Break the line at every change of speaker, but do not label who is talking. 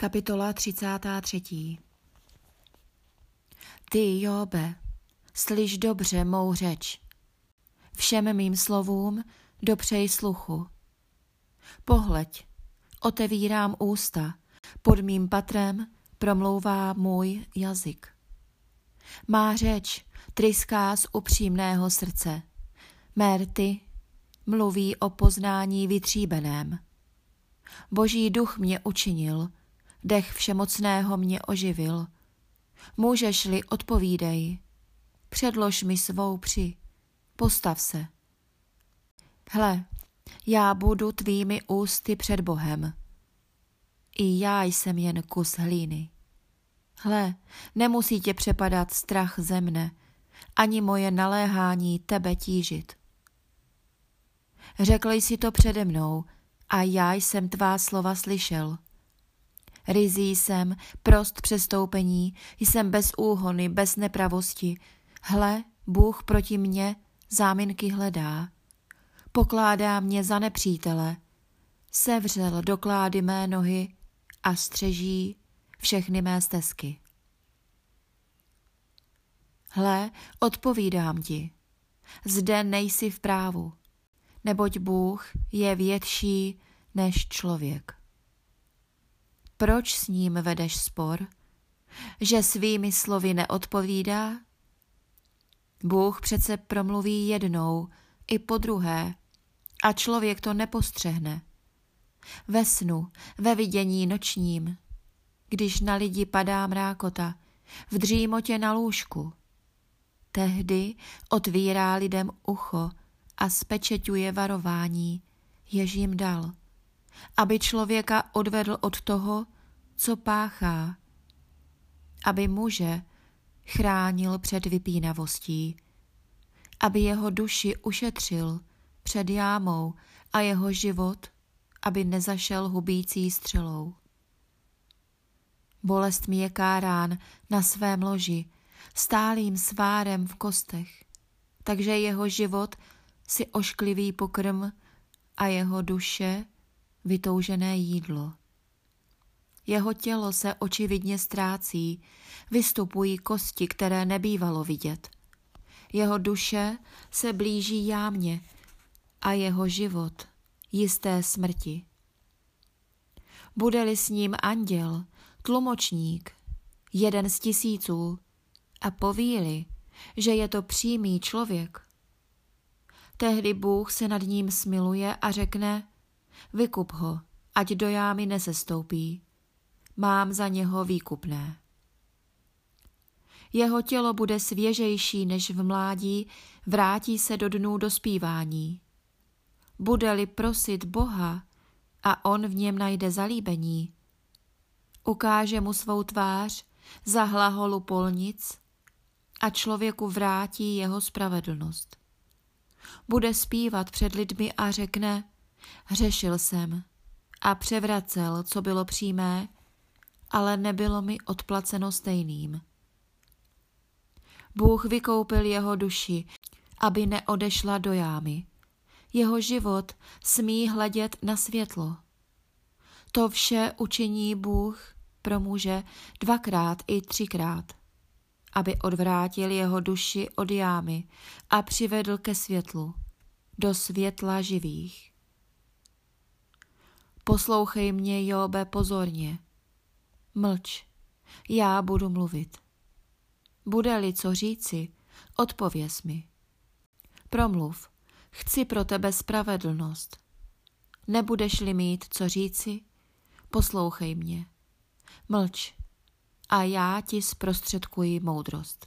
Kapitola 33. Ty, Jobe, slyš dobře mou řeč. Všem mým slovům dopřej sluchu. Pohleď, otevírám ústa, pod mým patrem promlouvá můj jazyk. Má řeč tryská z upřímného srdce. Mé rty mluví o poznání vytříbeném. Boží duch mě učinil – dech všemocného mě oživil. Můžeš-li, odpovídej. Předlož mi svou při. Postav se. Hle, já budu tvými ústy před Bohem. I já jsem jen kus hlíny. Hle, nemusí tě přepadat strach ze mne, ani moje naléhání tebe tížit. Řekl jsi to přede mnou a já jsem tvá slova slyšel. Rizí jsem, prost přestoupení, jsem bez úhony, bez nepravosti. Hle, Bůh proti mně záminky hledá. Pokládá mě za nepřítele. Sevřel doklády mé nohy a střeží všechny mé stezky. Hle, odpovídám ti, zde nejsi v právu, neboť Bůh je větší než člověk. Proč s ním vedeš spor? Že svými slovy neodpovídá? Bůh přece promluví jednou i po druhé a člověk to nepostřehne. Ve snu, ve vidění nočním, když na lidi padá mrákota, v dřímotě na lůžku. Tehdy otvírá lidem ucho a spečeťuje varování, jež jim dal aby člověka odvedl od toho, co páchá, aby muže chránil před vypínavostí, aby jeho duši ušetřil před jámou a jeho život, aby nezašel hubící střelou. Bolest mi je kárán na svém loži, stálým svárem v kostech, takže jeho život si ošklivý pokrm a jeho duše vytoužené jídlo. Jeho tělo se očividně ztrácí, vystupují kosti, které nebývalo vidět. Jeho duše se blíží jámě a jeho život jisté smrti. Bude-li s ním anděl, tlumočník, jeden z tisíců, a povíli, že je to přímý člověk, tehdy Bůh se nad ním smiluje a řekne, Vykup ho, ať do jámy nesestoupí. Mám za něho výkupné. Jeho tělo bude svěžejší než v mládí, vrátí se do dnů dospívání. Bude-li prosit Boha a on v něm najde zalíbení, ukáže mu svou tvář za hlaholu polnic a člověku vrátí jeho spravedlnost. Bude zpívat před lidmi a řekne, Hřešil jsem a převracel, co bylo přímé, ale nebylo mi odplaceno stejným. Bůh vykoupil jeho duši, aby neodešla do jámy. Jeho život smí hledět na světlo. To vše učiní Bůh pro muže dvakrát i třikrát, aby odvrátil jeho duši od jámy a přivedl ke světlu, do světla živých. Poslouchej mě, Jobe, pozorně. Mlč, já budu mluvit. Bude-li co říci, odpověz mi. Promluv, chci pro tebe spravedlnost. Nebudeš-li mít co říci, poslouchej mě. Mlč a já ti zprostředkuji moudrost.